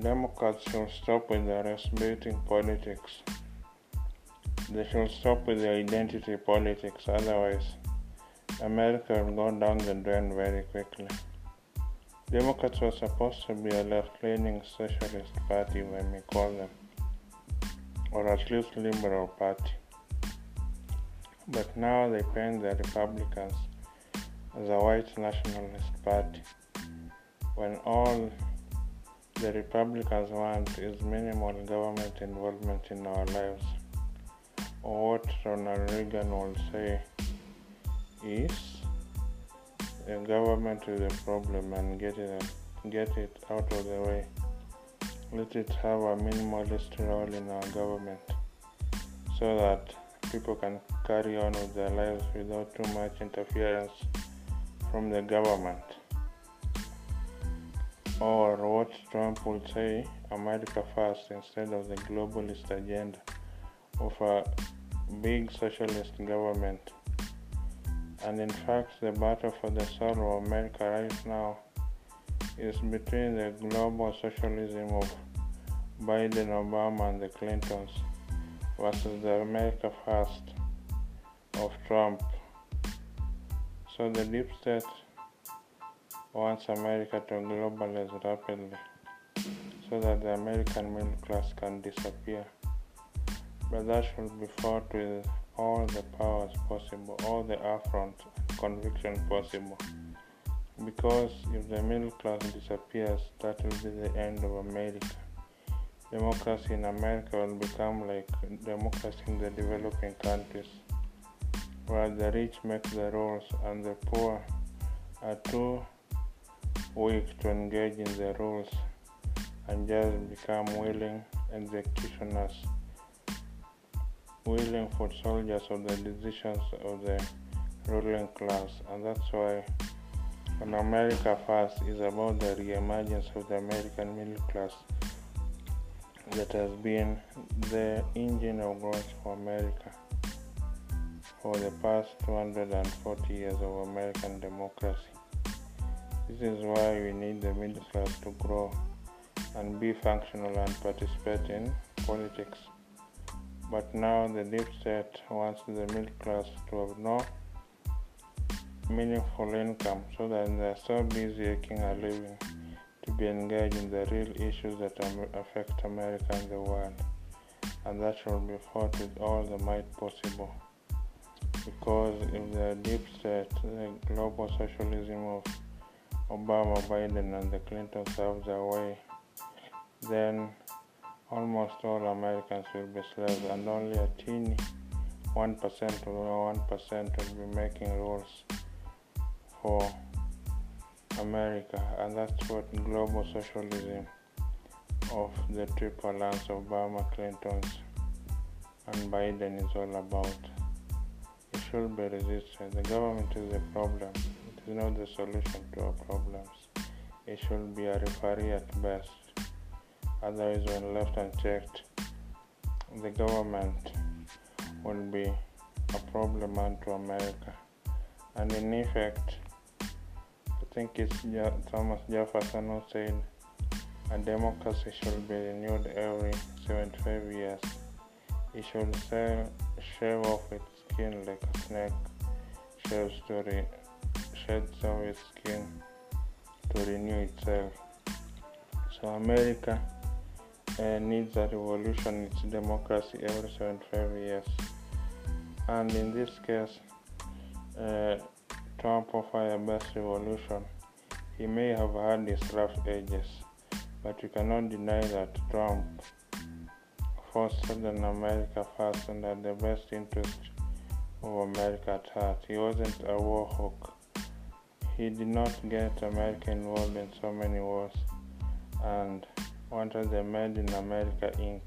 Democrats should stop with their race-baiting politics. They should stop with the identity politics, otherwise, America will go down the drain very quickly. Democrats were supposed to be a left leaning socialist party, when we call them, or at least liberal party. But now they paint the Republicans as a white nationalist party, when all the Republicans want is minimal government involvement in our lives. What Ronald Reagan would say is the government is a problem and get it get it out of the way. Let it have a minimalist role in our government so that people can carry on with their lives without too much interference from the government. Or what Trump would say, America first instead of the globalist agenda of a big socialist government. And in fact, the battle for the soul of America right now is between the global socialism of Biden, Obama, and the Clintons versus the America First of Trump. So the deep state wants America to globalize rapidly so that the American middle class can disappear. But that should be fought with all the powers possible, all the affront and conviction possible. Because if the middle class disappears, that will be the end of America. Democracy in America will become like democracy in the developing countries, where the rich make the rules and the poor are too weak to engage in the rules and just become willing executioners, willing foot soldiers of the decisions of the ruling class. And that's why when America First is about the re-emergence of the American middle class that has been the engine of growth for America for the past 240 years of American democracy. This is why we need the middle class to grow and be functional and participate in politics. But now the deep state wants the middle class to have no meaningful income so that they're so busy making a living to be engaged in the real issues that affect America and the world. And that should be fought with all the might possible. Because if the deep state, the global socialism of Obama, Biden, and the Clintons have their way, then almost all Americans will be slaves, and only a teeny 1% or 1% will be making rules for America, and that's what global socialism of the triple lines of Obama, Clintons, and Biden is all about. It should be resisted. The government is the problem is not the solution to our problems. It should be a referee at best. Otherwise, when left unchecked, the government will be a problem unto America. And in effect, I think it's Thomas Jefferson who said a democracy should be renewed every 75 years. It should shave off its skin like a snake shaves to re- sheds of its skin to renew itself. So America uh, needs a revolution, its democracy every 75 years. And in this case, uh, Trump offered a best revolution. He may have had his rough edges, but you cannot deny that Trump forced Southern America first and had the best interest of America at heart. He wasn't a war hawk. He did not get America involved in so many wars and wanted the Made in America Inc.,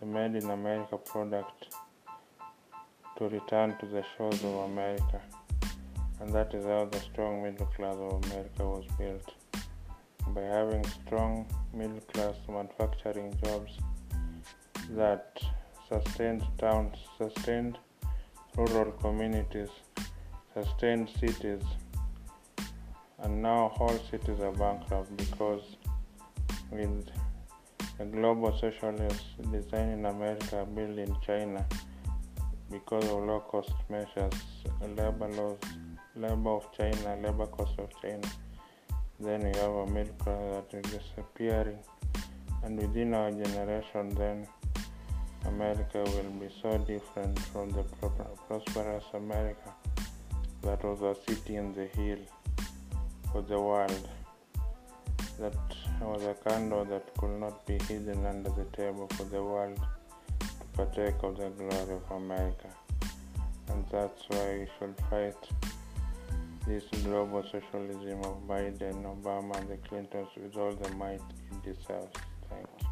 the Made in America product, to return to the shores of America. And that is how the strong middle class of America was built by having strong middle class manufacturing jobs that sustained towns, sustained rural communities, sustained cities, and now whole cities are bankrupt because with a global socialist design in America built in China because of low cost measures, labor laws, labor of China, labor cost of China. Then we have a middle class that is disappearing, and within our generation, then America will be so different from the prosperous America that was a city in the hill for the world. That was a candle that could not be hidden under the table for the world to partake of the glory of America. And that's why we should fight this global socialism of Biden, Obama, and the Clintons with all the might it deserves. Thank you.